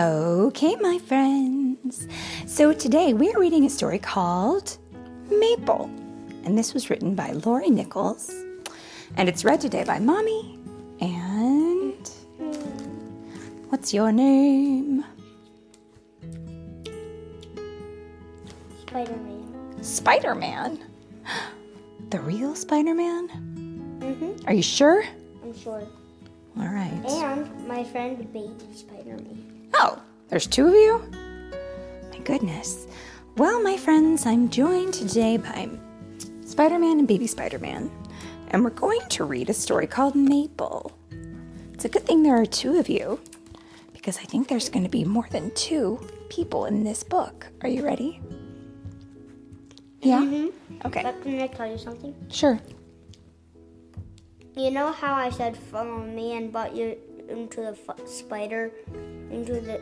Okay, my friends. So today we are reading a story called Maple. And this was written by Lori Nichols. And it's read today by Mommy. And what's your name? Spider Man. Spider Man. The real Spider Man? Mm-hmm. Are you sure? I'm sure. All right. And my friend, Baby Spider Man. Oh, there's two of you? My goodness. Well, my friends, I'm joined today by Spider Man and Baby Spider Man, and we're going to read a story called Maple. It's a good thing there are two of you, because I think there's going to be more than two people in this book. Are you ready? Yeah? Mm-hmm. Okay, But can I tell you something? sure. You know how I said follow me and but you into the f- spider, into the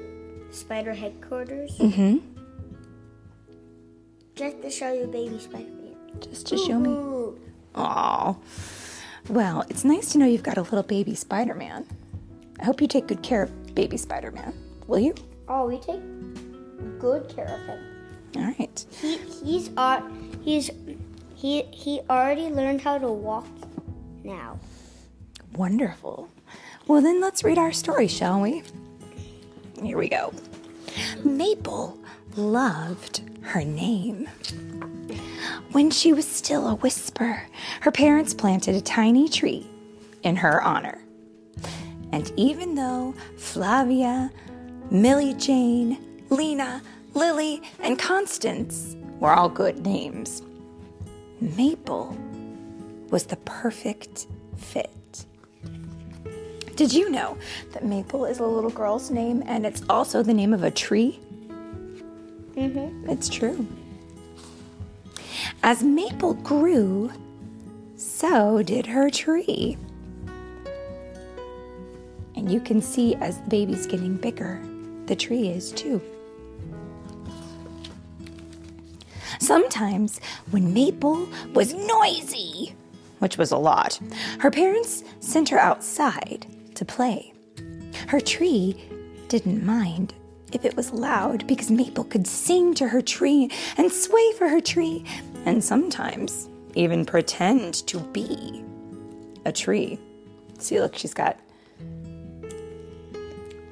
spider headquarters? Mm hmm. Just to show you Baby Spider Man. Just to show me. Oh. Well, it's nice to know you've got a little baby Spider Man. I hope you take good care of baby Spider Man. Will you? Oh, we take good care of him. All right. He he's uh, he's he he already learned how to walk now. Wonderful. Well, then let's read our story, shall we? Here we go. Maple loved her name. When she was still a whisper, her parents planted a tiny tree in her honor. And even though Flavia, Millie Jane, Lena, Lily, and Constance were all good names, Maple was the perfect fit. Did you know that Maple is a little girl's name and it's also the name of a tree? Mm-hmm. It's true. As Maple grew, so did her tree. And you can see as the baby's getting bigger, the tree is too. Sometimes, when Maple was noisy, which was a lot, her parents sent her outside to play. Her tree didn't mind if it was loud because Maple could sing to her tree and sway for her tree and sometimes even pretend to be a tree. See, look, she's got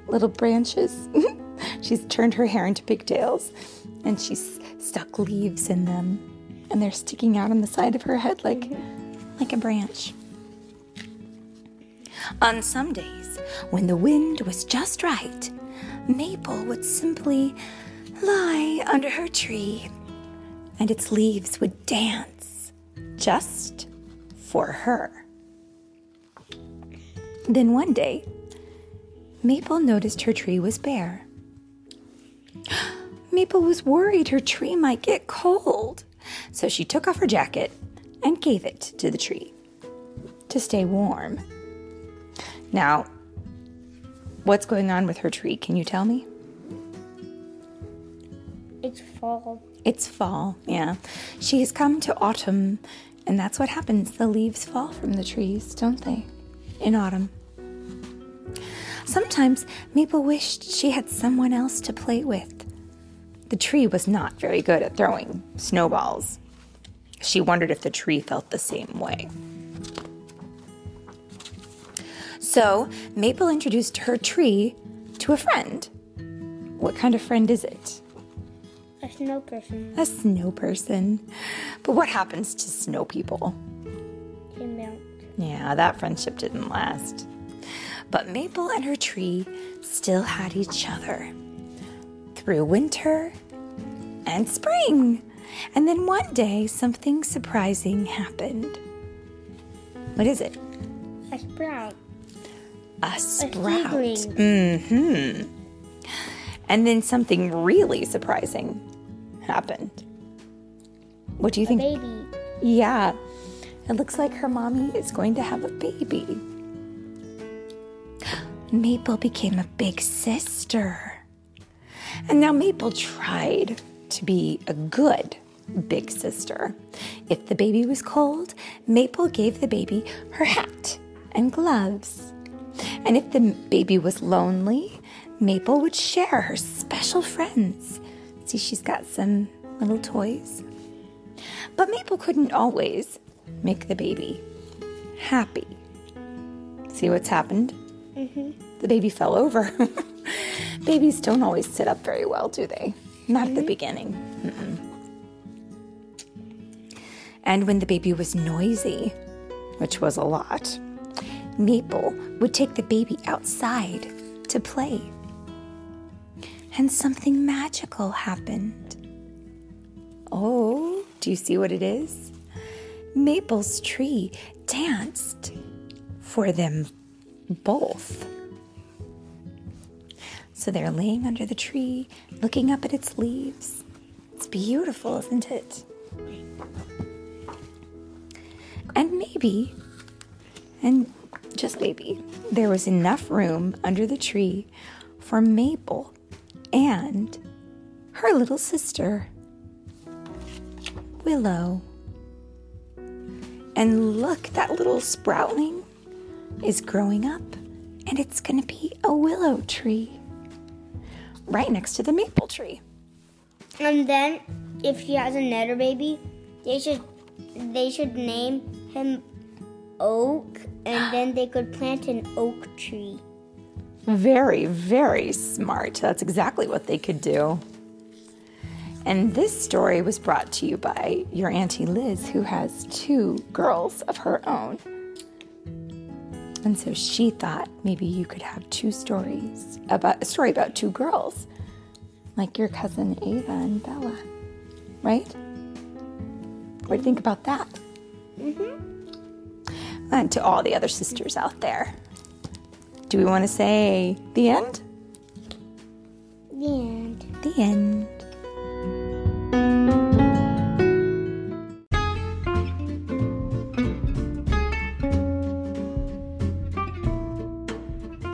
little branches. she's turned her hair into pigtails and she's stuck leaves in them and they're sticking out on the side of her head like like a branch. On some days, when the wind was just right, Maple would simply lie under her tree and its leaves would dance just for her. Then one day, Maple noticed her tree was bare. Maple was worried her tree might get cold, so she took off her jacket and gave it to the tree to stay warm. Now, what's going on with her tree? Can you tell me? It's fall. It's fall, yeah. She has come to autumn, and that's what happens. The leaves fall from the trees, don't they? In autumn. Sometimes Maple wished she had someone else to play with. The tree was not very good at throwing snowballs. She wondered if the tree felt the same way. So Maple introduced her tree to a friend. What kind of friend is it? A snow person. A snow person. But what happens to snow people? They melt. Yeah, that friendship didn't last. But Maple and her tree still had each other through winter and spring. And then one day, something surprising happened. What is it? A sprout. A sprout. seedling. hmm And then something really surprising happened. What do you A think? baby. Yeah, it looks like her mommy is going to have a baby. Maple became a big sister. And now Maple tried to be a good big sister. If the baby was cold, Maple gave the baby her hat and gloves. And if the baby was lonely, Maple would share her special friends. See, she's got some little toys. But Maple couldn't always make the baby happy. See what's happened? Mm-hmm. The baby fell over. Babies don't always sit up very well, do they? Not at the beginning. Mm-mm. And when the baby was noisy, which was a lot, Maple would take the baby outside to play. And something magical happened. Oh, do you see what it is? Maple's tree danced for them both. So they're laying under the tree, looking up at its leaves. It's beautiful, isn't it? And maybe, and just maybe, there was enough room under the tree for Maple and her little sister, Willow. And look, that little sproutling is growing up, and it's going to be a willow tree right next to the maple tree. And then, if she has another baby, they should they should name him Oak, and then they could plant an oak tree. Very, very smart. That's exactly what they could do. And this story was brought to you by your Auntie Liz, who has two girls of her own. And so she thought maybe you could have two stories about a story about two girls, like your cousin Ava and Bella, right? What do you think about that? Mm-hmm. And to all the other sisters out there, do we want to say the end? The end. The end.